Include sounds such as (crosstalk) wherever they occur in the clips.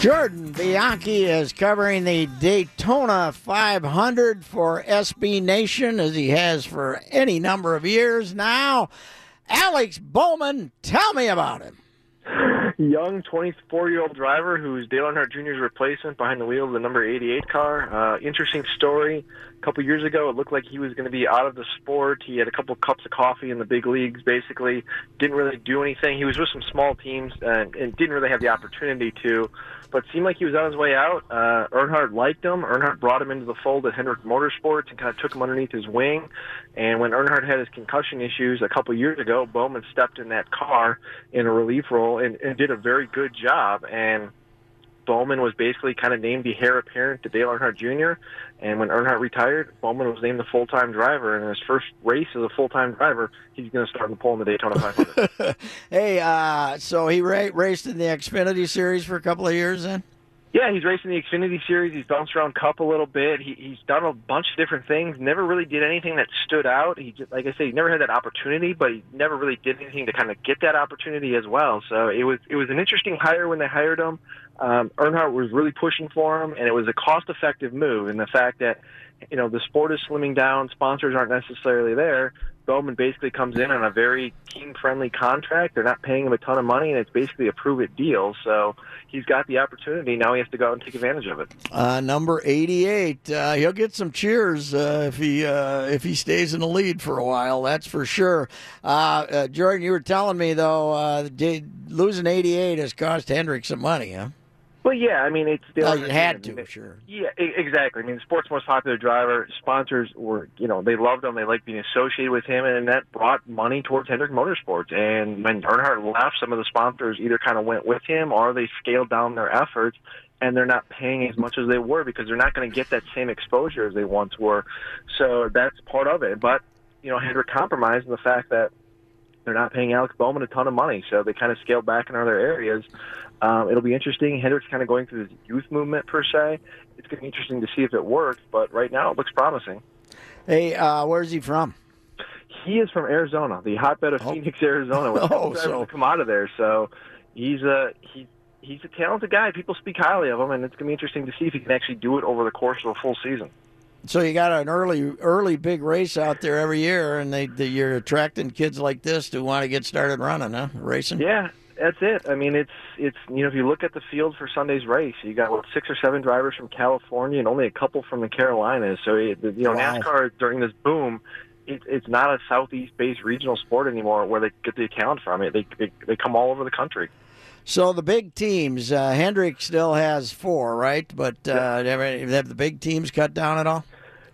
Jordan Bianchi is covering the Daytona 500 for SB Nation as he has for any number of years now. Alex Bowman, tell me about him. Young 24 year old driver who's Dale Earnhardt Jr.'s replacement behind the wheel of the number 88 car. Uh, interesting story. A couple years ago, it looked like he was going to be out of the sport. He had a couple cups of coffee in the big leagues, basically. Didn't really do anything. He was with some small teams and, and didn't really have the opportunity to but seemed like he was on his way out. Uh, Earnhardt liked him. Earnhardt brought him into the fold at Hendrick Motorsports and kind of took him underneath his wing. And when Earnhardt had his concussion issues a couple years ago, Bowman stepped in that car in a relief role and, and did a very good job. And Bowman was basically kind of named the heir apparent to Dale Earnhardt Jr. And when Earnhardt retired, Bowman was named the full time driver. And in his first race as a full time driver, he's going to start the pole in the Daytona 500. (laughs) hey, uh, so he ra- raced in the Xfinity Series for a couple of years then? Yeah, he's racing the Xfinity Series. He's bounced around Cup a little bit. He, he's done a bunch of different things. Never really did anything that stood out. He, just, like I say, he never had that opportunity, but he never really did anything to kind of get that opportunity as well. So it was it was an interesting hire when they hired him. Um, Earnhardt was really pushing for him, and it was a cost-effective move. And the fact that you know the sport is slimming down, sponsors aren't necessarily there. Bowman basically comes in on a very team-friendly contract. They're not paying him a ton of money, and it's basically a prove-it deal. So he's got the opportunity. Now he has to go out and take advantage of it. Uh, number 88. Uh, he'll get some cheers uh, if he uh, if he stays in the lead for a while. That's for sure. Uh, uh, Jordan, you were telling me though, losing 88 has cost Hendrick some money, huh? Well, yeah, I mean, it's still. Oh, you had to, sure. Yeah, exactly. I mean, the sport's most popular driver. Sponsors were, you know, they loved him. They liked being associated with him, and that brought money towards Hendrick Motorsports. And when Earnhardt left, some of the sponsors either kind of went with him or they scaled down their efforts, and they're not paying as much as they were because they're not going to get that same exposure as they once were. So that's part of it. But you know, Hendrick compromised in the fact that they're not paying Alex Bowman a ton of money, so they kind of scaled back in other areas. Um, it'll be interesting. Hendrick's kind of going through this youth movement per se. It's going to be interesting to see if it works, but right now it looks promising. Hey, uh, where's he from? He is from Arizona, the hotbed of oh. Phoenix, Arizona. (laughs) oh, so come out of there. So he's a he, he's a talented guy. People speak highly of him, and it's going to be interesting to see if he can actually do it over the course of a full season. So you got an early, early big race out there every year, and they, they you're attracting kids like this to want to get started running, huh? Racing. Yeah, that's it. I mean, it's it's you know if you look at the field for Sunday's race, you got what six or seven drivers from California and only a couple from the Carolinas. So it, you know wow. NASCAR during this boom, it, it's not a southeast-based regional sport anymore where they get the account from it. They they, they come all over the country. So the big teams, uh, Hendrick still has four, right? But uh, have the big teams cut down at all?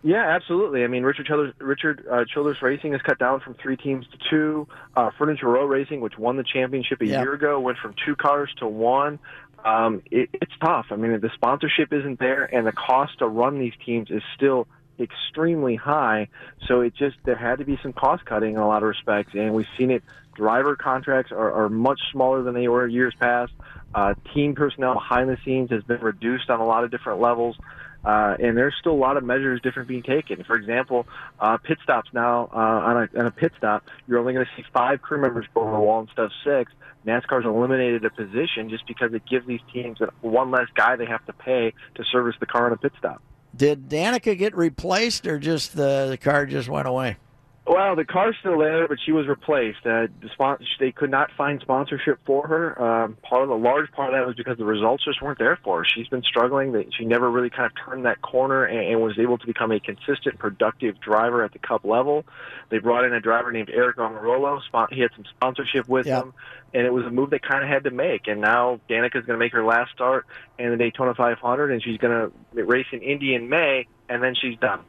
Yeah, absolutely. I mean, Richard Childress, Richard uh, Childress Racing has cut down from three teams to two. Uh, Furniture Row Racing, which won the championship a yep. year ago, went from two cars to one. Um, it, it's tough. I mean, the sponsorship isn't there, and the cost to run these teams is still extremely high. So it just there had to be some cost cutting in a lot of respects, and we've seen it. Driver contracts are, are much smaller than they were years past. Uh, team personnel behind the scenes has been reduced on a lot of different levels. Uh, and there's still a lot of measures different being taken. For example, uh, pit stops now uh, on, a, on a pit stop, you're only going to see five crew members go over the wall instead of six. NASCAR's eliminated a position just because it gives these teams one less guy they have to pay to service the car on a pit stop. Did Danica get replaced, or just the, the car just went away? Well, the car's still there, but she was replaced. Uh, the sponsor, they could not find sponsorship for her. Um, part of the large part of that was because the results just weren't there for her. She's been struggling. That she never really kind of turned that corner and, and was able to become a consistent, productive driver at the Cup level. They brought in a driver named Aric Almirola. He had some sponsorship with Yep. him, and it was a move they kind of had to make. And now Danica's going to make her last start in the Daytona 500, and she's going to race in Indy in May, and then she's done.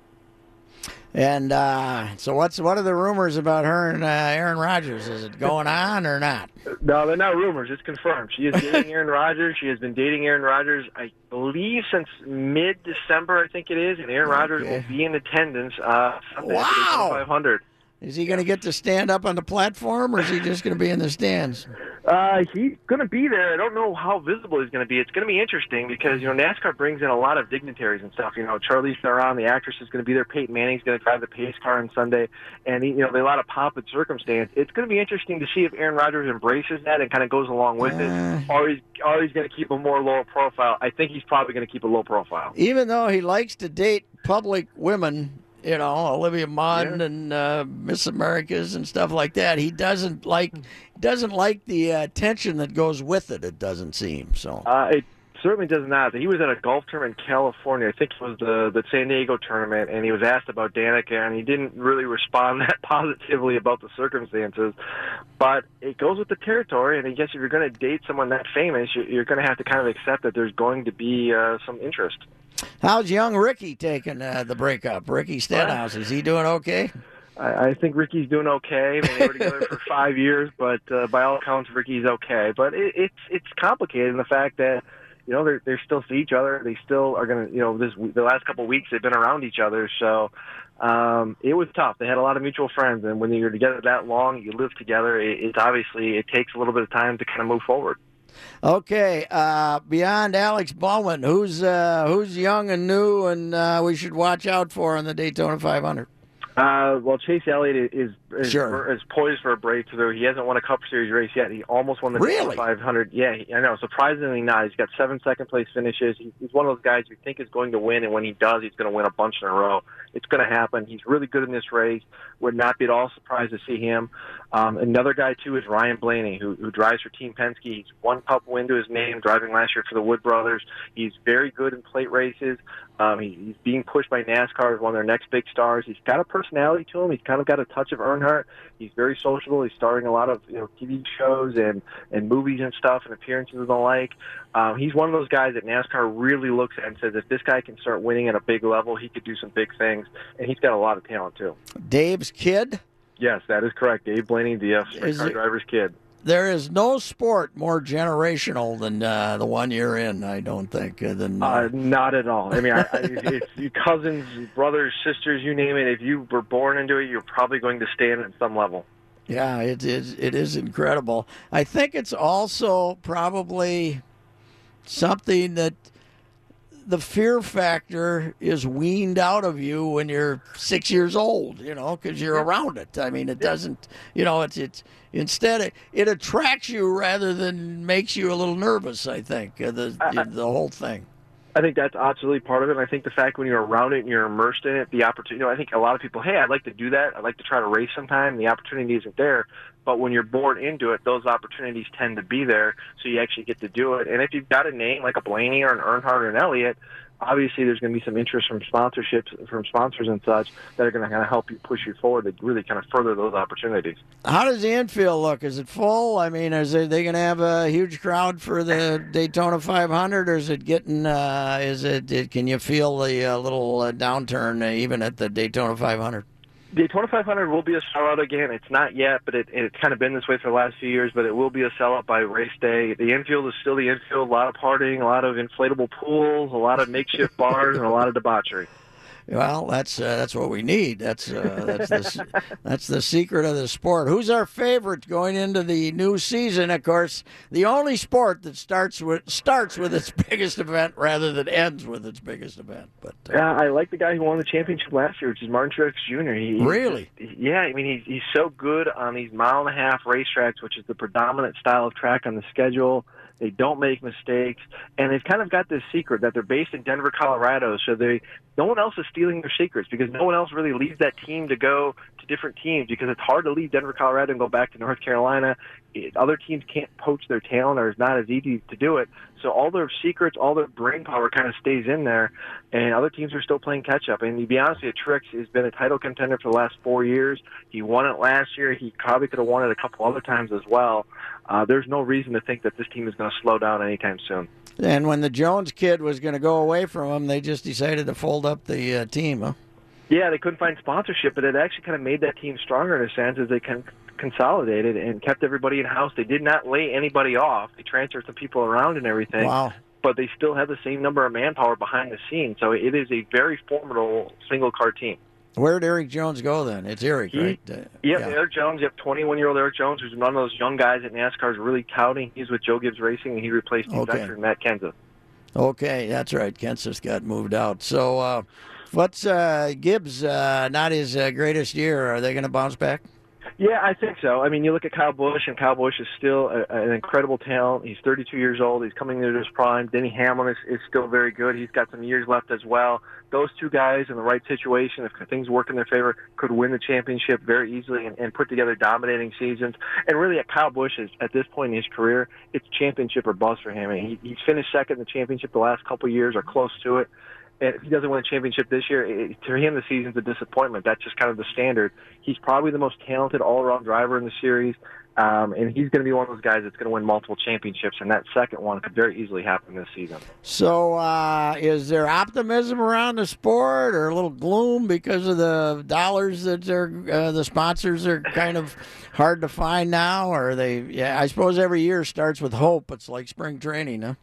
And uh, so, what's what are the rumors about her and uh, Aaron Rodgers? Is it going (laughs) on or not? No, they're not rumors. It's confirmed. She is dating Aaron Rodgers. She has been dating Aaron Rodgers, I believe, since mid-December, I think it is. And Aaron Rodgers will be in attendance uh, Sunday Wow. 500. Is he going to get to stand up on the platform, or is he just going to be in the stands? Uh, he's going to be there. I don't know how visible he's going to be. It's going to be interesting because you know NASCAR brings in a lot of dignitaries and stuff. You know, Charlize Theron, the actress, is going to be there. Peyton Manning's going to drive the pace car on Sunday, and you know, there's a lot of pomp and circumstance. It's going to be interesting to see if Aaron Rodgers embraces that and kind of goes along with Uh. it, or he's or he's going to keep a more low profile. I think he's probably going to keep a low profile. Even though he likes to date public women, you know, Olivia Munn Yeah. and uh, Miss Americas and stuff like that, he doesn't like doesn't like the uh, attention that goes with it. It doesn't seem so. Uh, it certainly does not. He was at a golf tournament in California. I think it was the the San Diego tournament, and he was asked about Danica, and he didn't really respond (laughs) that positively about the circumstances. But it goes with the territory, and I guess if you're going to date someone that famous, you're, you're going to have to kind of accept that there's going to be uh, some interest. How's young Ricky taking uh, the breakup? Ricky Stenhouse, is he doing okay? I, I think Ricky's doing okay. I mean, they were together for five years, but uh, by all accounts, Ricky's okay. But it, it's it's complicated in the fact that you know they're they're still see each other. They still are to you know this the last couple of weeks they've been around each other. So um, it was tough. They had a lot of mutual friends, and when you're together that long, you live together. It, it's obviously it takes a little bit of time to kind of move forward. Okay, uh, beyond Alex Baldwin, who's uh, who's young and new, and uh, we should watch out for in the Daytona 500. Uh, well, Chase Elliott is is, Sure. is poised for a breakthrough. He hasn't won a Cup Series race yet. He almost won the Really? 500. Yeah, I know. Surprisingly not. He's got seven second place finishes. He's one of those guys you think is going to win, and when he does, he's going to win a bunch in a row. It's going to happen. He's really good in this race. Would not be at all surprised to see him. Um, another guy too is Ryan Blaney, who, who drives for Team Penske. He's one Cup win to his name, driving last year for the Wood Brothers. He's very good in plate races. Um, he, he's being pushed by NASCAR as one of their next big stars. He's got a personality to him. He's kind of got a touch of Earnhardt. He's very sociable. He's starring a lot of you know TV shows and and movies and stuff and appearances and the like. Um, he's one of those guys that NASCAR really looks at and says if this guy can start winning at a big level, he could do some big things. And he's got a lot of talent too. Dave's kid. Yes, that is correct. Dave Blaney, the uh, sprint car driver's kid. There is no sport more generational than uh, the one you're in. I don't think. Uh, than uh, Uh, not at all. I mean, I, I, (laughs) cousins, brothers, sisters, you name it, if you were born into it, you're probably going to stand at some level. Yeah, it is. It is incredible. I think it's also probably something that the fear factor is weaned out of you when you're six years old. You know, because you're around it. I mean, it doesn't. You know, it's it's instead it, it attracts you rather than makes you a little nervous. I think uh, the the whole thing. I think that's absolutely part of it. And I think the fact when you're around it and you're immersed in it, the opportunity. You know, I think a lot of people, hey, I'd like to do that. I'd like to try to race sometime. The opportunity isn't there. But when you're born into it, those opportunities tend to be there, so you actually get to do it. And if you've got a name like a Blaney or an Earnhardt or an Elliott, obviously there's going to be some interest from sponsorships, from sponsors and such, that are going to kind of help you push you forward to really kind of further those opportunities. How does the infield look? Is it full? I mean, is they, they going to have a huge crowd for the Daytona 500, or is it getting? Uh, is it, it? Can you feel the uh, little uh, downturn even at the Daytona 500? Daytona 500 will be a sellout again. It's not yet, but it, it's kind of been this way for the last few years. But it will be a sellout by race day. The infield is still the infield. A lot of partying, a lot of inflatable pools, a lot of makeshift bars, and a lot of debauchery. Well, that's uh, that's what we need. That's uh, that's the (laughs) that's the secret of the sport. Who's our favorite going into the new season? Of course, the only sport that starts with starts with its (laughs) biggest event rather than ends with its biggest event. But uh, Yeah, I like the guy who won the championship last year, which is Martin Truex Jr. He, Really? just- yeah, I mean he's he's so good on these mile and a half racetracks, which is the predominant style of track on the schedule. They don't make mistakes, and they've kind of got this secret that they're based in Denver, Colorado. So they no one else is stealing their secrets because no one else really leaves that team to go to different teams because it's hard to leave Denver, Colorado and go back to North Carolina. It, other teams can't poach their talent or it's not as easy to do it. So all their secrets, all their brain power kind of stays in there and other teams are still playing catch up. And to be honest with you, Truex has been a title contender for the last four years. He won it last year. He probably could have won it a couple other times as well. Uh, there's no reason to think that this team is going to slow down anytime soon. And when the Jones kid was going to go away from them, they just decided to fold up the uh, team, huh? Yeah, they couldn't find sponsorship, but it actually kind of made that team stronger in a sense as they consolidated and kept everybody in house. They did not lay anybody off. They transferred some people around and everything. Wow. But they still have the same number of manpower behind the scenes. So it is a very formidable single card team. Where did Eric Jones go then? It's Eric, He- right? Uh, Yep, yeah. Eric Jones. Yep, 21 year old Eric Jones, who's one of those young guys that NASCAR is really touting. He's with Joe Gibbs Racing, and he replaced team Okay. veteran Matt Kenseth. Okay, that's right. Kenseth got moved out. So, uh, what's uh, Gibbs? Uh, not his uh, greatest year. Are they going to bounce back? Yeah, I think so. I mean, you look at Kyle Busch, and Kyle Busch is still a, an incredible talent. He's 32 years old. He's coming into his prime. Denny Hamlin is, is still very good. He's got some years left as well. Those two guys in the right situation, if things work in their favor, could win the championship very easily and, and put together dominating seasons. And really, at Kyle Busch is at this point in his career, it's championship or bust for him. Mean, he, he's finished second in the championship the last couple of years or close to it. And if he doesn't win a championship this year, it, to him the season's a disappointment. That's just kind of the standard. He's probably the most talented all-around driver in the series, um, and he's going to be one of those guys that's going to win multiple championships. And that second one could very easily happen this season. So, uh, is there optimism around the sport, or a little gloom because of the dollars that are uh, the sponsors are kind of hard to find now? Or are they? Yeah, I suppose every year starts with hope. It's like spring training, huh?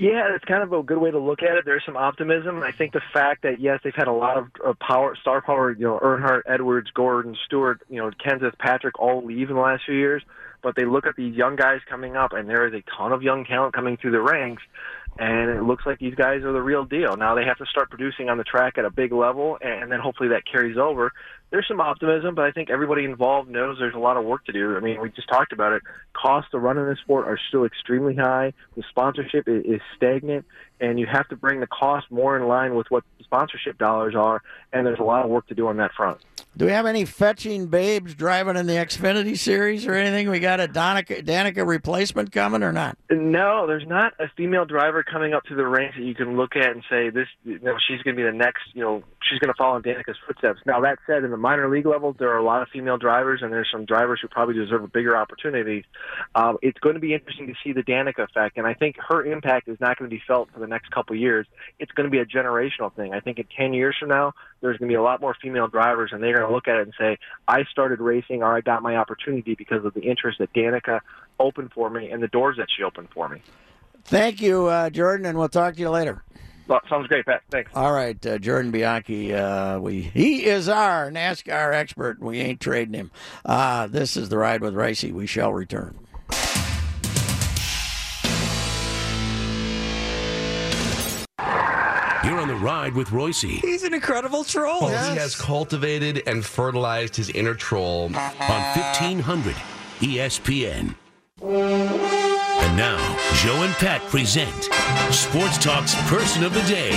Yeah, it's kind of a good way to look at it. There's some optimism. I think the fact that yes, they've had a lot of uh, power, star power. You know, Earnhardt, Edwards, Gordon, Stewart, you know, Kenseth, Patrick, all leave in the last few years. But they look at these young guys coming up, and there is a ton of young talent coming through the ranks. And it looks like these guys are the real deal. Now they have to start producing on the track at a big level, and then hopefully that carries over. There's some optimism, but I think everybody involved knows there's a lot of work to do. I mean, we just talked about it. Costs to run in this sport are still extremely high. The sponsorship is stagnant, and you have to bring the cost more in line with what the sponsorship dollars are. And there's a lot of work to do on that front. Do we have any fetching babes driving in the Xfinity series or anything? We got a Danica, Danica replacement coming or not? No, there's not a female driver coming up to the ranks that you can look at and say this. You know, she's going to be the next. You know, she's going to follow in Danica's footsteps. Now that said, in the minor league levels, there are a lot of female drivers, and there's some drivers who probably deserve a bigger opportunity. Um, it's going to be interesting to see the Danica effect, and I think her impact is not going to be felt for the next couple of years. It's going to be a generational thing. I think in 10 years from now, there's going to be a lot more female drivers, and they're going to look at it and say, "I started racing, or I got my opportunity because of the interest that Danica opened for me and the doors that she opened for me." Thank you, uh, Jordan, and we'll talk to you later. Well, sounds great, Pat. Thanks. All right, uh, Jordan Bianchi. Uh, we he is our NASCAR expert. We ain't trading him. Uh, this is the ride with Reusse. We shall return. You're on the ride with Reusse. He's an incredible troll. Oh, he has cultivated and fertilized his inner troll. on 1500 ESPN. And now, Joe and Pat present Sports Talk's Person of the Day.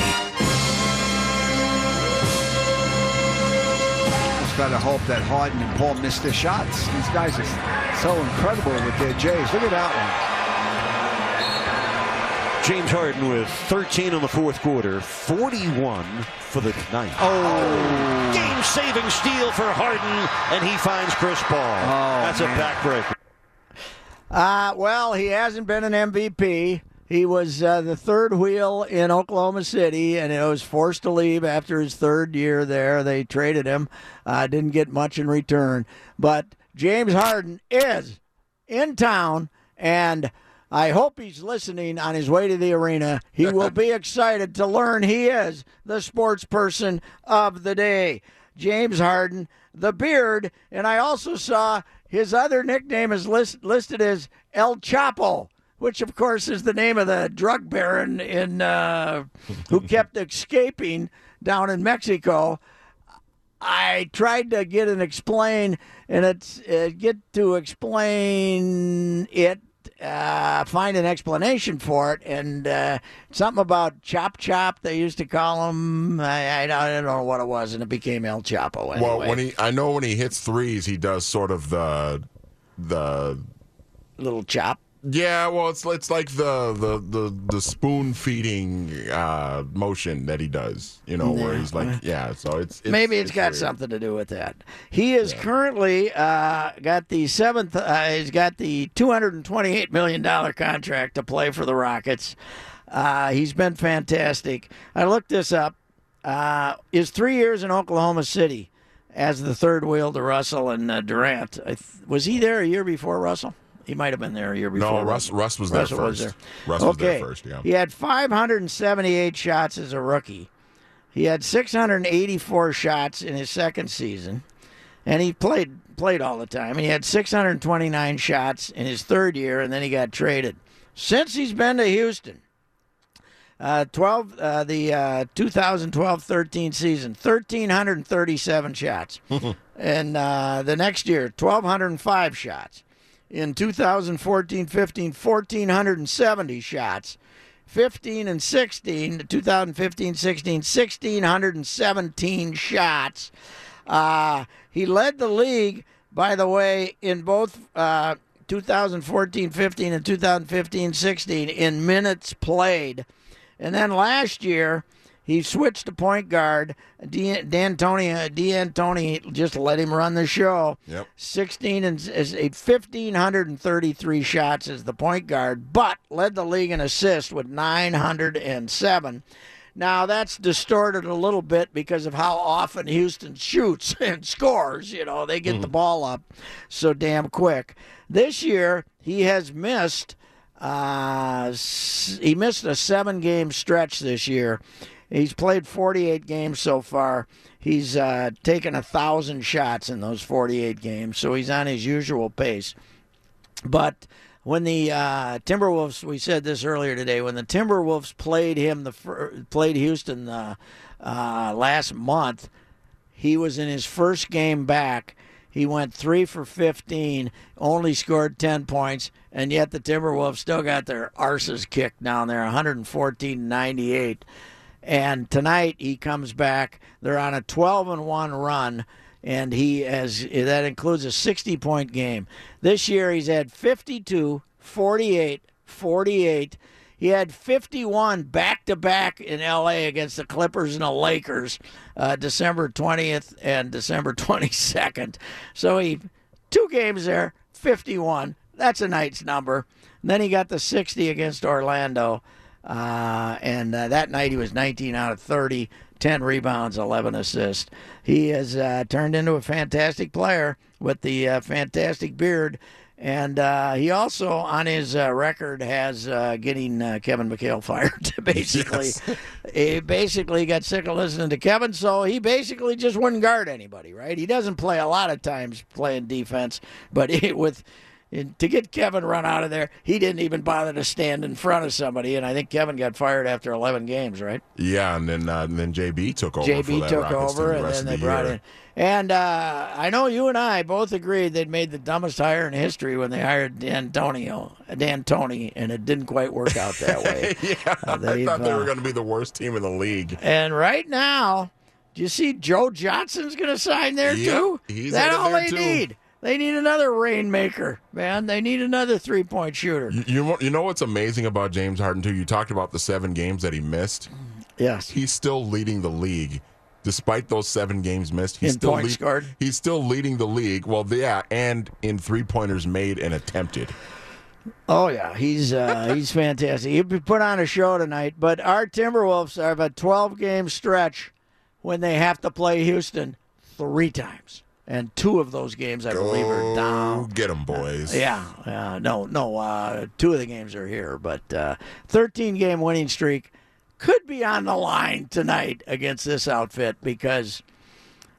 Just got to hope that Harden and Paul miss their shots. These guys are so incredible with their Jays. Look at that one. James Harden with 13 in the fourth quarter, 41 for the ninth. Oh, Game saving steal for Harden, and he finds Chris Paul. Oh, That's a backbreaker. Uh, well, he hasn't been an MVP. He was uh, the third wheel in Oklahoma City, and he was forced to leave after his third year there. They traded him, uh, didn't get much in return. But James Harden is in town, and I hope he's listening on his way to the arena. He will be (laughs) excited to learn he is the sports person of the day. James Harden, the beard, and I also saw his other nickname is list, listed as El Chapo, which of course is the name of the drug baron in uh, who (laughs) kept escaping down in Mexico. I tried to get and explain, and it's uh, get to explain it uh, find an explanation for it. And uh, something about Chop Chop, they used to call him. I, I, don't know what it was, and it became El Chapo. Anyway. Well, when he, I know when he hits threes, he does sort of the the little chop. Yeah, well, it's it's like the the the, the spoon feeding uh, motion that he does. You know, yeah. where he's like, yeah. So it's, it's maybe it's, it's got weird. something to do with that. He is yeah. currently uh, got the seventh. Uh, he's got the two hundred and twenty eight million dollar contract to play for the Rockets. Uh, he's been fantastic. I looked this up. Uh, is three years in Oklahoma City as the third wheel to Russell and uh, Durant. was he there a year before Russell? He might have been there a year before. No, Russ, Russ was there first. Was there. Russ okay. was there first, yeah. He had 578 shots as a rookie. He had 684 shots in his second season, and he played played all the time. He had 629 shots in his third year, and then he got traded. Since he's been to Houston, uh, 12 uh, the uh, 2012-13 season 1337 shots (laughs) and uh, the next year 1205 shots in 2014 15 1470 shots. 15 and 16 2015 16 1617 shots. Uh, he led the league by the way in both uh, 2014 15 and 2015 16 in minutes played. And then last year, he switched to point guard. D'Antoni, D'Antoni just let him run the show. Yep. 16 and 1,533 shots as the point guard, but led the league in assists with 907. Now that's distorted a little bit because of how often Houston shoots (laughs) and scores. You know, they get mm. the ball up so damn quick. This year, he has missed uh, he missed a seven game stretch this year. He's played 48 games so far. He's uh, taken a thousand shots in those 48 games, so he's on his usual pace. But when the uh, Timberwolves, we said this earlier today, when the Timberwolves played him, the played Houston uh, uh, last month, he was in his first game back. He went three for 15, only scored 10 points, and yet the Timberwolves still got their arses kicked down there, 114 98. And tonight he comes back. They're on a 12 and 1 run, and he has that includes a 60 point game. This year he's had 52, 48, 48. He had 51 back to back in LA against the Clippers and the Lakers, uh, December 20th and December (laughs) 22nd. So he two games there, 51. That's a night's number. And then he got the 60 against Orlando, uh, and uh, that night he was 19 out of 30, 10 rebounds, 11 assists. He has uh, turned into a fantastic player with the uh, fantastic beard and uh, he also, on his uh, record, has uh, getting uh, Kevin McHale (laughs) fired. (laughs) basically, yes. he basically got sick of listening to Kevin, so he basically just wouldn't guard anybody. Right? He doesn't play a lot of times playing defense, but (laughs) he, with to get Kevin run out of there, he didn't even bother to stand in front of somebody. And I think Kevin got fired after 11 games, right? Yeah, and then uh, and then JB took over. JB took over, and then they the brought year. in. And uh, I know you and I both agreed they'd made the dumbest hire in history when they hired D'Antonio, D'Antoni, and it didn't quite work out that way. (laughs) yeah, uh, I thought they were going to be the worst team in the league. And right now, do you see Joe Johnson's going to sign there yep, too? He's That's all they too. need. They need another rainmaker, man. They need another three point shooter. You, you, you know what's amazing about James Harden too? You talked about the seven games that he missed. Yes, he's still leading the league despite those seven games missed. He's in still points. He's still leading the league. Well, yeah, and in three pointers made and attempted. Oh yeah, he's uh, (laughs) he's fantastic. He put on a show tonight. But our Timberwolves have a 12 game stretch when they have to play Houston three times and two of those games, I Go believe, are down. Get them, boys. Uh, yeah, uh, no, no. Uh, two of the games are here, but uh, 13 game winning streak could be on the line tonight against this outfit because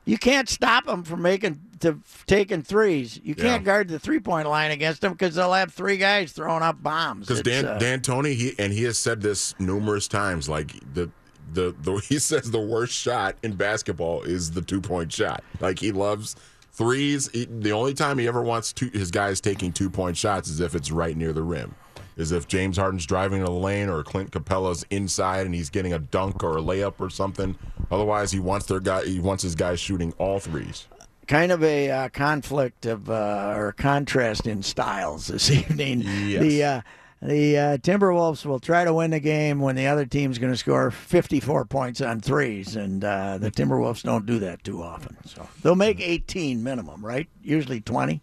you can't stop them from making to taking threes. You can't Yeah. guard the three point line against them because they'll have three guys throwing up bombs. Because Dan uh, D'Antoni, he and he has said this numerous times. Like the the the (laughs) he says the worst shot in basketball is the two point shot. Like he loves threes. He, the only time he ever wants two, his guys taking two point shots is if it's right near the rim. Is if James Harden's driving to the lane or Clint Capela's inside and he's getting a dunk or a layup or something. Otherwise, he wants their guy. He wants his guys shooting all threes. Kind of a uh, conflict of uh, or contrast in styles this (laughs) evening. Yes. The uh, the uh, Timberwolves will try to win the game when the other team's going to score 54 points on threes, and uh, the Timberwolves don't do that too often. So they'll make 18 minimum, right? Usually 20.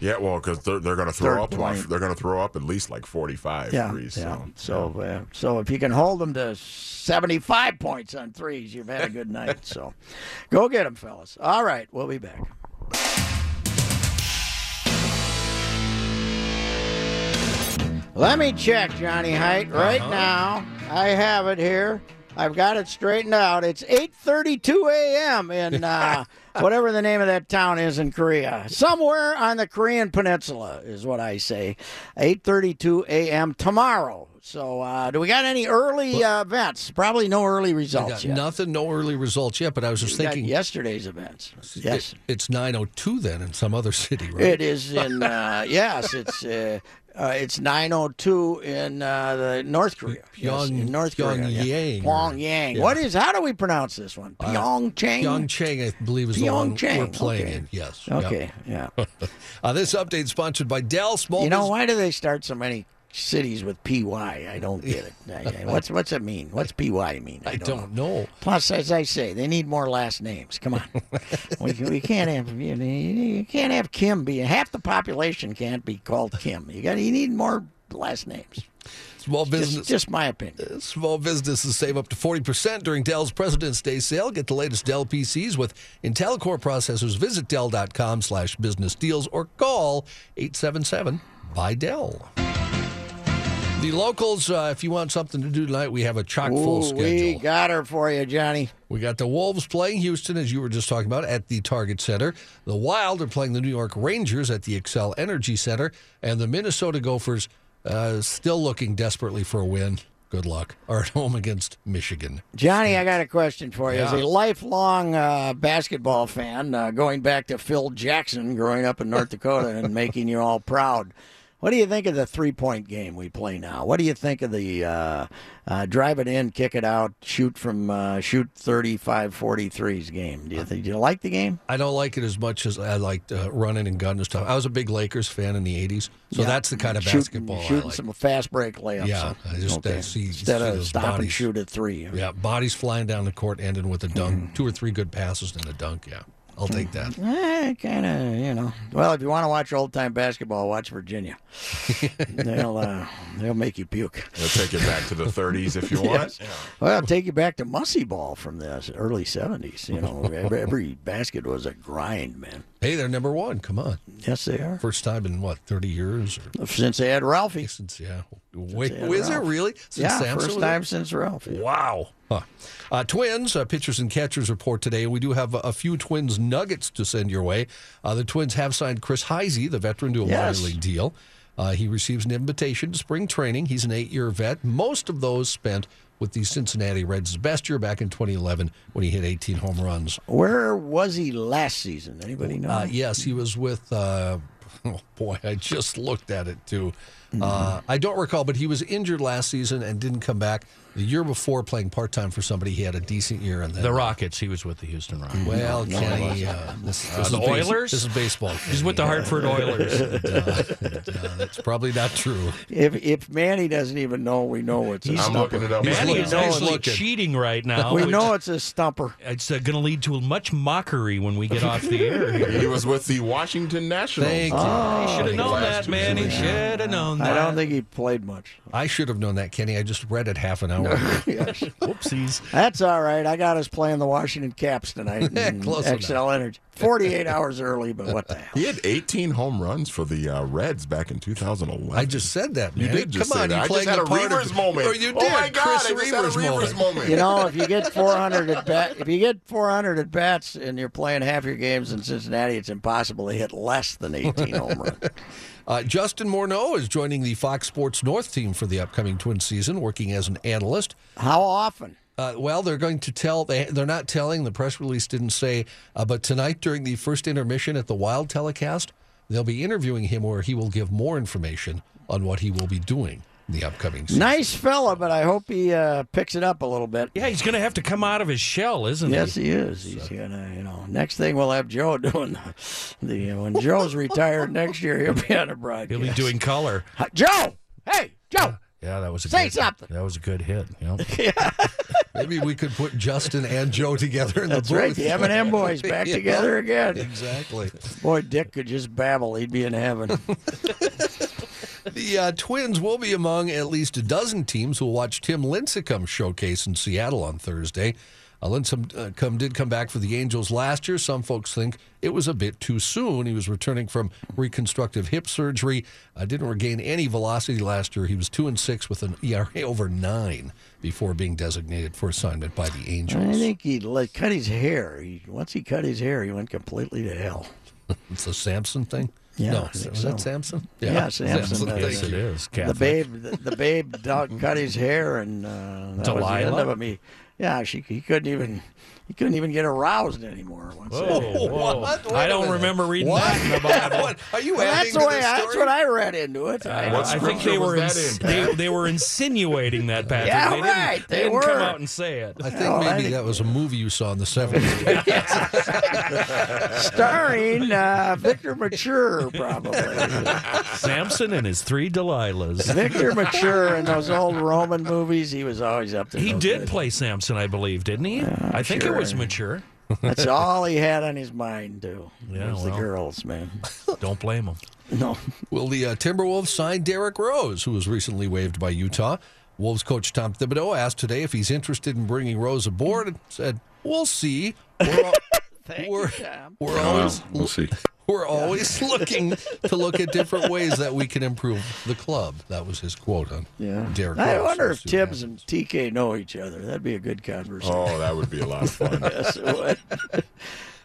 Yeah, well, because they're, they're going to throw up. About, point. they're going to throw up at least like forty five Yeah, threes. yeah. So, So, uh, so if you can hold them to 75 points on threes, you've had a good night. So, go get them, fellas. All right, we'll be back. Let me check, Johnny Height. Right now, I have it here. I've got it straightened out. It's 8:32 a.m. in (laughs) uh, whatever the name of that town is in Korea. Somewhere on the Korean peninsula is what I say. 8:32 a.m. tomorrow. So, uh, do we got any early uh, events? Probably no early results got yet. nothing, no early results yet. But I was just We thinking, yesterday's events. Yes. it- it's nine oh two then in some other (laughs) city, right? It is in uh, yes, it's uh, uh, it's 902 in uh, the North Korea. Yes, in North Korea. yeah. Pyongyang Pyongyang. yeah. What is? How do we pronounce this one? Pyeongchang. Pyeongchang, I believe, is the one Pyeongchang, we're playing okay. in. Yes. Okay. Yeah. (laughs) Uh, this update sponsored by Dell Small you know why do they start so many cities with py? I don't get it. I- I- what's what's it mean? What's py mean? I don't know. Plus, as I say, they need more last names. Come on, (laughs) we, we can't have you, know, you can't have Kim be half the population can't be called Kim. You got you need more last names. Small business. Just, just my opinion. Uh, small businesses save up to 40% during Dell's President's Day sale. Get the latest Dell PCs with Intel Core processors. Visit Dell.com slash business deals or call 877 by Dell. The locals, uh, if you want something to do tonight, we have a chock full Ooh, schedule. we got her for you, Johnny. We got the Wolves playing Houston, as you were just talking about, at the Target Center. The Wild are playing the New York Rangers at the Xcel Energy Center. And the Minnesota Gophers, uh, still looking desperately for a win. Good luck. (laughs) Are at home against Michigan. Johnny, I got a question for you. As a lifelong uh, basketball fan, uh, going back to Phil Jackson growing up in North (laughs) Dakota and making you all proud, what do you think of the three point game we play now? What do you think of the uh, uh, drive it in, kick it out, shoot from uh, shoot 35 43s game? Do you, think, do you like the game? I don't like it as much as I liked uh, running and gun and stuff. I was a big Lakers fan in the 80s, so Yeah. that's the kind of Shooting- basketball I Shooting like. some fast break layups. Yeah. I just, uh, Okay. see- Instead see of stop and shoot at three. Yeah, bodies flying down the court, ending with a dunk. Mm-hmm. Two or three good passes and a dunk. Yeah, I'll take that. (laughs) Eh, kind of, you know. Well, if you want to watch old time basketball, watch Virginia. (laughs) they'll uh, they'll make you puke. They'll take you back to the 30s if you (laughs) want. Yes. Well, it'll take you back to Mussy Ball from the early '70s. You know, every, every basket was a grind, man. Hey, they're number one. Come on. Yes, they are. First time in what, 30 years? Or Since they had Ralphie. since, yeah. Wait, is it really? Since yeah, Sampson first time since Ralphie. Wow. Huh. Uh, twins, uh, pitchers and catchers report today, and we do have a, a few Twins nuggets to send your way. Uh, the Twins have signed Chris Heisey, the veteran, to a Yes. minor league deal. Uh, he receives an invitation to spring training. He's an eight-year vet. Most of those spent with the Cincinnati Reds. His best year back in 2011 when he hit 18 home runs. Where was he last season? Anybody know? Uh, yes, he was with. (laughs) Oh boy, I just looked at it too. Uh, I don't recall, but he was injured last season and didn't come back. The year before, playing part time for somebody, he had a decent year, and then The Rockets. He was with the Houston Rockets. Well, No, Kenny, no, uh, this, Uh, the is base- Oilers? this is baseball. He's with the Hartford Oilers. (laughs) And, uh, and, uh, that's probably not true. if if Manny doesn't even know, we know it's a I'm stumper. looking it up. Manny is actually looking. cheating right now. We know it's a stumper. It's uh, going to lead to much mockery when we get off the air here. (laughs) He was with the Washington Nationals. Thank you. Oh, Should have known that, two man. He should have known that. I don't think he played much. I should have known that, Kenny. I just read it half an hour ago. (laughs) Yes. (laughs) Whoopsies. That's all right. I got us playing the Washington Caps tonight. (laughs) in Close Xcel Energy. 48 hours early, but what the hell? He had 18 home runs for the uh, Reds back in 2011. I just said that, man. You did just Come on, that. you I just playing had the a part of- Reavers moment. Oh, you did. Oh my God, Chris I just had a Reavers Reavers moment. You know, if you get 400 at bat, if you get 400 at bats and you're playing half your games in Cincinnati, it's impossible to hit less than 18 home runs. Uh, Justin Morneau is joining the Fox Sports North team for the upcoming Twin season, working as an analyst. How often? Uh, well, they're going to tell. They, they're not telling. The press release didn't say. Uh, but tonight, during the first intermission at the Wild telecast, they'll be interviewing him, where he will give more information on what he will be doing in the upcoming season. Nice fella, but I hope he uh, picks it up a little bit. Yeah, he's going to have to come out of his shell, isn't Yes, he? Yes, he is. He's gonna, you know. Next thing we'll have Joe (laughs) doing the, the when Joe's retired next year, he'll be on a broadcast. He'll be doing color. (laughs) Hi- Joe. Hey, Joe. Yeah, that was a Say good, something. That was a good hit. (laughs) Yeah. Maybe we could put Justin and Joe together in That's the booth. right. The M&M boys back Yeah, together again. Exactly. Boy, Dick could just babble. He'd be in heaven. The uh, Twins will be among at least a dozen teams who will watch Tim Lincecum showcase in Seattle on Thursday. Uh, Lincecum uh, did come back for the Angels last year. Some folks think it was a bit too soon. He was returning from reconstructive hip surgery. Uh, didn't regain any velocity last year. He was two and six with an ERA over nine before being designated for assignment by the Angels. I think he like cut his hair. He, once he cut his hair, he went completely to hell. (laughs) It's a Samson thing. Yeah, no, I think was that so. Samson? Yeah, Samson. thank does. Yes, it is. The babe, the, the babe dog cut his hair, and uh, that was the end of him. He, yeah, she, he couldn't even he couldn't even get aroused anymore. Once Whoa, whoa. What? Wait I a don't remember reading What? that in the Bible. (laughs) What? Are you Well, adding that's the to way. I, story? that's what I read into it. I, What I think they were ins- in, they, they were insinuating that, Patrick. Yeah, they didn't, right, they didn't were. come out and say it. I think Well, I maybe think- that was a movie you saw in the 70s. (laughs) starring uh, Victor Mature, probably. Samson and his three Delilahs. Victor Mature in those old Roman movies, he was always up to. He no did good. play Samson, I believe, didn't he? I think sure. It was mature. That's all he had on his mind, too. Yeah, was the girls, man. (laughs) Don't blame him. No, Will the uh, Timberwolves sign Derrick Rose, who was recently waived by Utah? Wolves coach Tom Thibodeau asked today if he's interested in bringing Rose aboard and said, We'll see. We're, al- thank we're, you, we're always, uh, we'll see. (laughs) we're always looking (laughs) to look at different ways that we can improve the club. That was his quote on Yeah. Derrick I Rose. wonder if see what Thibs and TK know each other. That'd be a good conversation. Oh, that would be a lot of fun. (laughs) Yes, it would.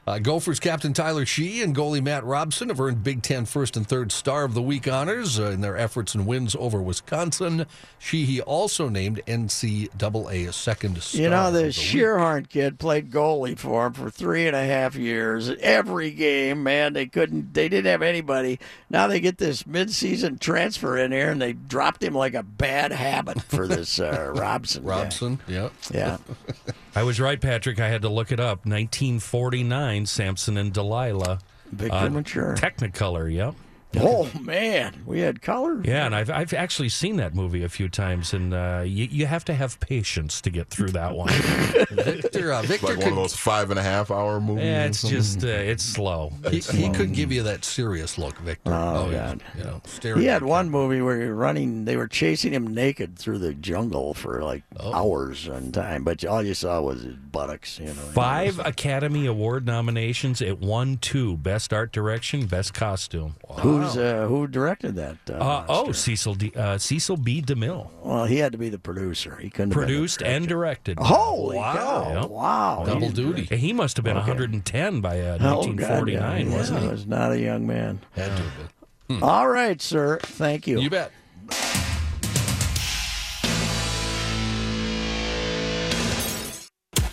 Uh, Gophers captain Tyler Sheehy and goalie Matt Robson have earned Big Ten first and third Star of the Week honors uh, in their efforts and wins over Wisconsin. Sheehy also named NCAA second star. You know, the the week. Schierhorn kid played goalie for him for three and a half years. Every game, man, they couldn't, they didn't have anybody. Now they get this midseason transfer in here, and they dropped him like a bad habit for this uh, (laughs) Robson. guy. Robson, yeah. Yeah. (laughs) I was right, Patrick. I had to look it up. 1949, Samson and Delilah. Victor uh, Mature. Technicolor, yep. Oh, man. We had color. Yeah, and I've, I've actually seen that movie a few times, and uh, you, you have to have patience to get through that one. (laughs) Victor, uh, It's Victor like one could, of those five and a half hour movies. yeah, it's just, uh, it's slow. he, he could give you that serious look, Victor. Oh, yeah, God. You know, He had one movie where you're running, they were chasing him naked through the jungle for like Oh. hours on time, but all you saw was his buttocks, you know. Five Academy Award nominations. It won two: Best Art Direction, Best Costume. Who's uh, who directed that? Uh, Uh, oh. Cecil D, uh, Cecil B. DeMille well, he had to be the producer. He couldn't have been the produced and directed. Holy wow! cow! Yep. Wow, Double duty. great. He must have been 110 by uh, Oh, God, 1949, yeah. wasn't Yeah, he? He was not a young man. Had to have been. All right, sir. Thank you. You bet.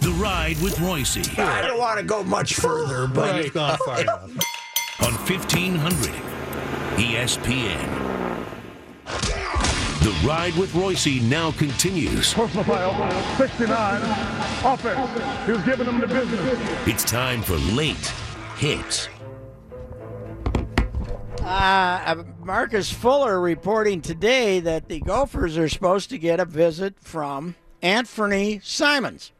The Ride with Reusse I don't want to go much further, but not far enough. on 1500 ESPN. The Ride with Reusse now continues. Personal foul, 69, offense. He was giving them the business. It's time for late hits. Uh, Marcus Fuller reporting today that the Gophers are supposed to get a visit from Anthony Simons,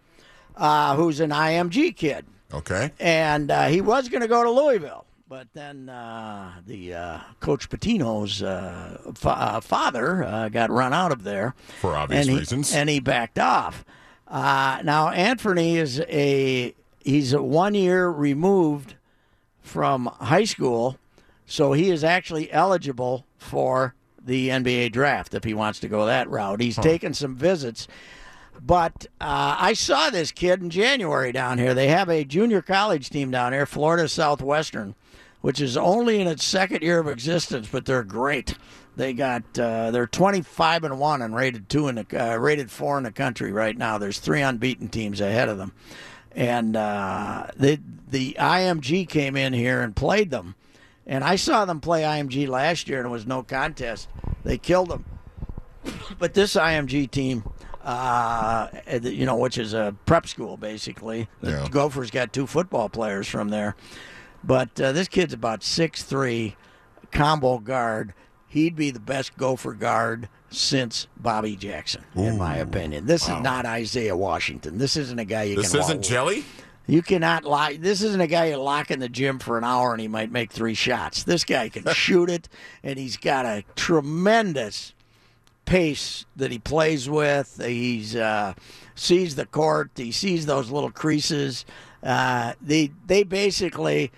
uh, who's an IMG kid. Okay. And uh, he was going to go to Louisville, but then uh, the uh, Coach Pitino's uh, fa- uh, father uh, got run out of there For obvious and he, reasons. and he backed off. Uh, now Anthony is a he's a one year removed from high school, so he is actually eligible for the NBA draft if he wants to go that route. He's taken some visits. But uh, I saw this kid in January down here. They have a junior college team down here, Florida Southwestern, which is only in its second year of existence, but they're great. They got uh, they're 25 and one and rated two in the uh, rated four in the country right now. There's three unbeaten teams ahead of them, and uh, the the IMG came in here and played them, and I saw them play IMG last year and it was no contest. They killed them, but this IMG team. Uh, you know, which is a prep school basically. The Yeah. Gophers got two football players from there, but uh, this kid's about six three, combo guard. He'd be the best Gopher guard since Bobby Jackson, in my opinion. This is not Isaiah Washington. This isn't a guy you This can. isn't lock- jelly. You cannot lock. This isn't a guy you lock in the gym for an hour and he might make three shots. This guy can (laughs) shoot it, and he's got a tremendous pace that he plays with. He's uh, sees the court. He sees those little creases. Uh, they they basically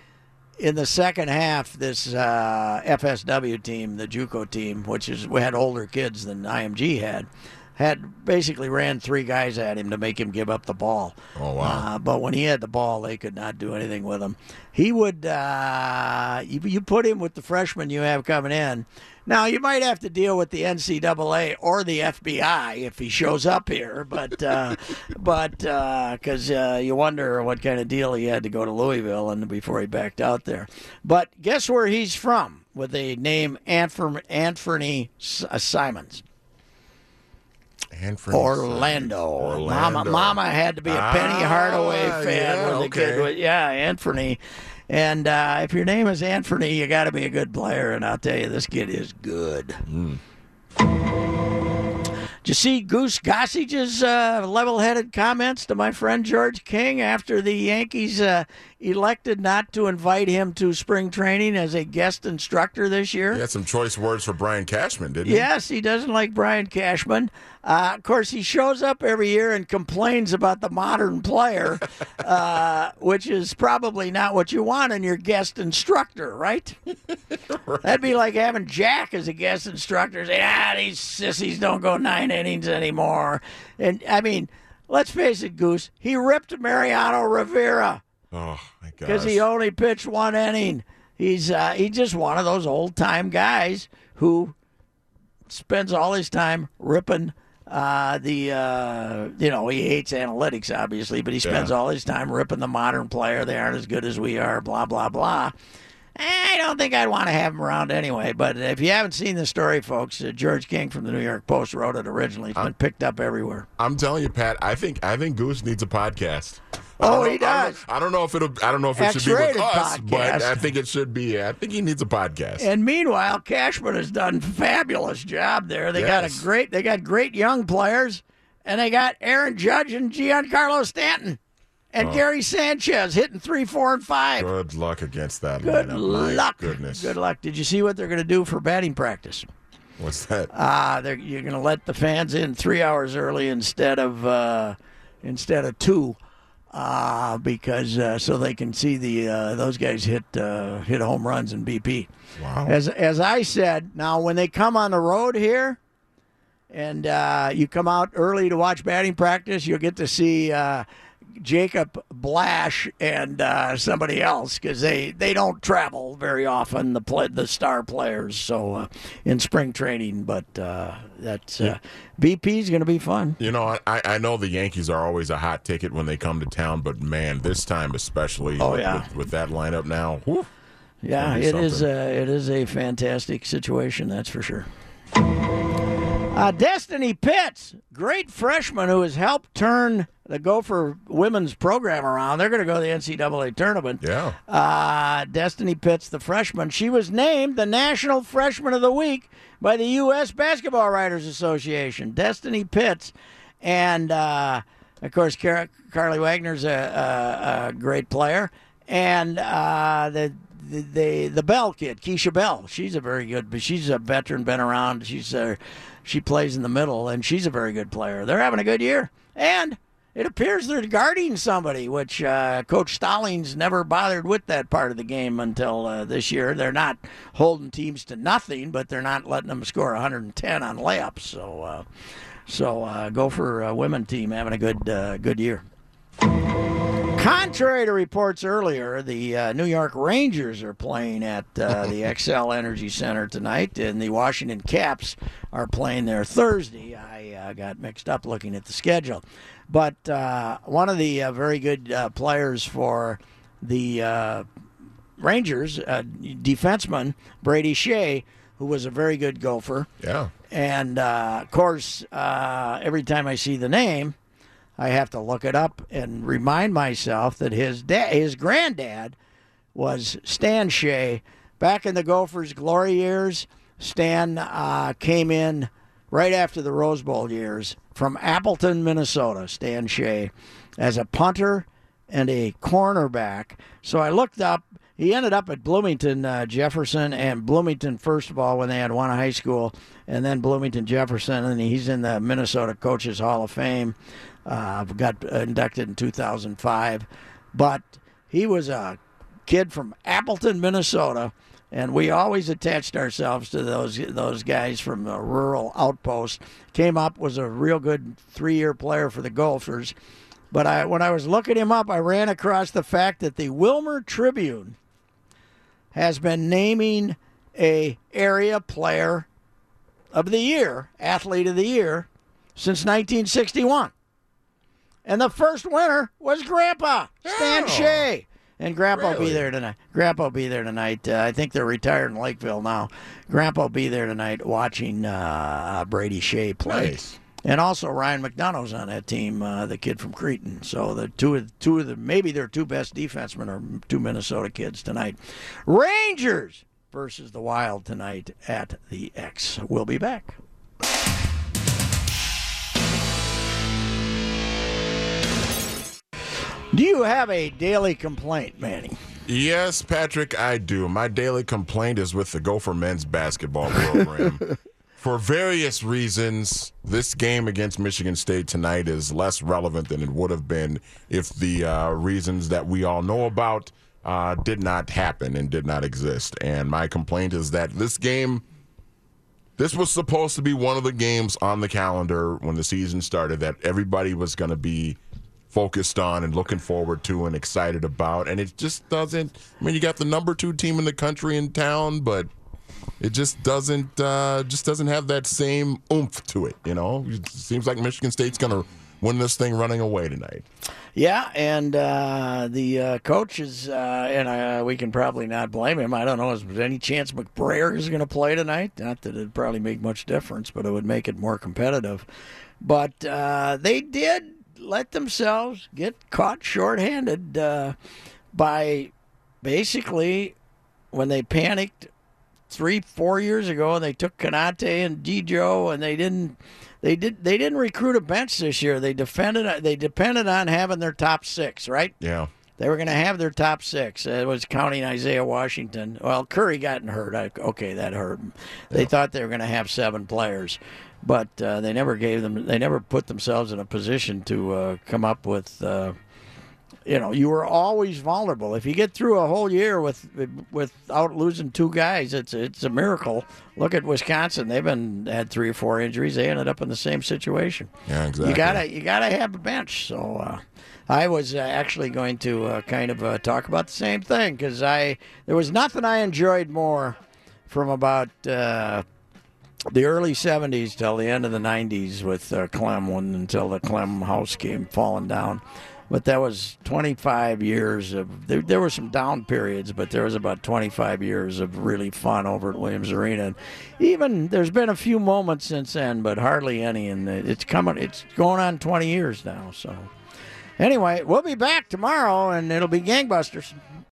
in the second half, this uh, FSW team, the JUCO team, which is we had older kids than IMG had, had basically ran three guys at him to make him give up the ball. Oh wow! Uh, but when he had the ball, they could not do anything with him. He would, uh, you, you put him with the freshmen you have coming in. Now you might have to deal with the NCAA or the FBI if he shows up here, but uh, (laughs) but because uh, you wonder what kind of deal he had to go to Louisville and before he backed out there. But guess where he's from with the name Anfernee, Anfernee uh, Simons. Anfernee Orlando. Orlando. Mama, Mama had to be a Penny Ah, Hardaway fan yeah, when the okay. kid was. Yeah, Anfernee. And uh, if your name is Anfernee, you got to be a good player. And I'll tell you, this kid is good. Did you see Goose Gossage's uh, level-headed comments to my friend George King after the Yankees uh, elected not to invite him to spring training as a guest instructor this year? He had some choice words for Brian Cashman, didn't he? Yes, he doesn't like Brian Cashman. Uh, of course, he shows up every year and complains about the modern player, (laughs) uh, which is probably not what you want in your guest instructor, right? (laughs) That'd be like having Jack as a guest instructor. Say, ah, these sissies don't go nine innings anymore. And I mean, let's face it, Goose. He ripped Mariano Rivera Oh my god! because he only pitched one inning. He's uh, he's just one of those old time guys who spends all his time ripping uh, the uh, you know he hates analytics obviously, but he spends Yeah. all his time ripping the modern player. They aren't as good as we are. Blah blah blah. I don't think I'd want to have him around anyway. But if you haven't seen the story, folks, uh, George King from the New York Post wrote it originally. It's been picked up everywhere. I'm telling you, Pat. I think I think Goose needs a podcast. Oh, know- he I don't does. I don't know if it'll. I don't know if it should be with us, but. I think it should be. I think he needs a podcast. And meanwhile, Cashman has done fabulous job there. They got a great they got great young players, and they got Aaron Judge and Giancarlo Stanton, and Oh. Gary Sanchez hitting three, four, and five. Good luck against that Good lineup. My luck. goodness. Good luck. Did you see what they're going to do for batting practice? What's that? Uh, they're, you're going to let the fans in three hours early instead of uh, instead of two, uh, because uh, so they can see the uh, those guys hit uh, hit home runs in BP. Wow. As as I said, now when they come on the road here, and uh, you come out early to watch batting practice, you'll get to see uh, Jabari Blash and uh, somebody else because they, they don't travel very often. The play, the star players, so uh, in spring training, but uh, that's uh, BP is going to be fun. You know, I, I know the Yankees are always a hot ticket when they come to town, but man, this time especially Oh, with, yeah. with, with that lineup now, whew, Yeah, it is. Uh, something. it is a fantastic situation. That's for sure. Uh, Destiny Pitts, great freshman who has helped turn the Gopher women's program around. They're going to go to the NCAA tournament. yeah. Uh, Destiny Pitts, the freshman, she was named the National Freshman of the Week by the U.S. Basketball Writers Association. Destiny Pitts, and uh, of course, Car- Carlie Wagner's a, a, a great player, and uh, the. The, the the Bell kid, Kenisha Bell, she's a very good, but she's a veteran, been around. She's uh, she plays in the middle, and she's a very good player. They're having a good year, and it appears they're guarding somebody, which uh, Coach Stollings never bothered with that part of the game until uh, this year. They're not holding teams to nothing, but they're not letting them score 110 on layups. So, uh, so uh, go for a women team having a good uh, good year. Contrary to reports earlier, the uh, New York Rangers are playing at uh, the (laughs) Xcel Energy Center tonight, and the Washington Caps are playing there Thursday. I uh, got mixed up looking at the schedule. But uh, one of the uh, very good uh, players for the uh, Rangers, uh, defenseman Brady Skjei, who was a very good gopher. Yeah. And uh, of course, uh, every time I see the name, I have to look it up and remind myself that his dad, his granddad, was Stan Skjei. Back in the Gophers' glory years, Stan uh, came in right after the Rose Bowl years from Appleton, Minnesota. Stan Skjei, as a punter and a cornerback. So I looked up. He ended up at Bloomington uh, Jefferson and Bloomington first of all when they had one high school, and then Bloomington Jefferson, and he's in the Minnesota Coaches Hall of Fame. Uh, got inducted in 2005, but he was a kid from Appleton, Minnesota, and we always attached ourselves to those those guys from the rural outpost. Came up was a real good three year player for the Gophers, but I when I was looking him up, I ran across the fact that the Willmar Tribune has been naming a area player of the year, athlete of the year, since 1961. And the first winner was Grandpa Stan Oh. Skjei. And Grandpa will be there tonight. Grandpa will be there tonight. Uh, I think they're retired in Lakeville now. Grandpa will be there tonight watching uh, Brady Skjei play. Nice. And also Ryan McDonagh's on that team, uh, the kid from Cretin. So the two of two of the maybe their two best defensemen are two Minnesota kids tonight. Rangers versus the Wild tonight at the X. We'll be back. Do you have a daily complaint, Manny? Yes, Patrick, I do. My daily complaint is with the Gopher men's basketball program. (laughs) For various reasons, this game against Michigan State tonight is less relevant than it would have been if the uh, reasons that we all know about uh, did not happen and did not exist. And my complaint is that this game, this was supposed to be one of the games on the calendar when the season started that everybody was going to be focused on and looking forward to and excited about. And it just doesn't. I mean, you got the number two team in the country in town, but it just doesn't uh, just doesn't have that same oomph to it. You know, it seems like Michigan State's going to win this thing running away tonight. Yeah, and uh, the uh, coach is, uh, and uh, we can probably not blame him. I don't know, is there any chance McBrayer is going to play tonight? Not that it'd probably make much difference, but it would make it more competitive. But uh, they did let themselves get caught shorthanded uh, by basically when they panicked three, four years ago, and they took Konate and Dijo, and they didn't. They did. They didn't recruit a bench this year. They defended. They depended on having their top six, right? Yeah. They were going to have their top six. It was counting Isaiah Washington. Well, Curry got hurt. I, okay, that hurt. They thought they were going to have seven players, but uh, they never gave them. They never put themselves in a position to uh, come up with. Uh, you know, you were always vulnerable. If you get through a whole year with without losing two guys, it's it's a miracle. Look at Wisconsin; they've been had three or four injuries. They ended up in the same situation. Yeah, exactly. You gotta you gotta have a bench. So uh, I was uh, actually going to uh, kind of uh, talk about the same thing because I there was nothing I enjoyed more from about. Uh, the early 70s till the end of the 90s with uh, Clem when, until the Clem house came falling down. But that was 25 years of there, there were some down periods, but there was about 25 years of really fun over at Williams Arena. And even there's been a few moments since then, but hardly any. And it's coming, it's going on 20 years now. So anyway, we'll be back tomorrow, and it'll be gangbusters.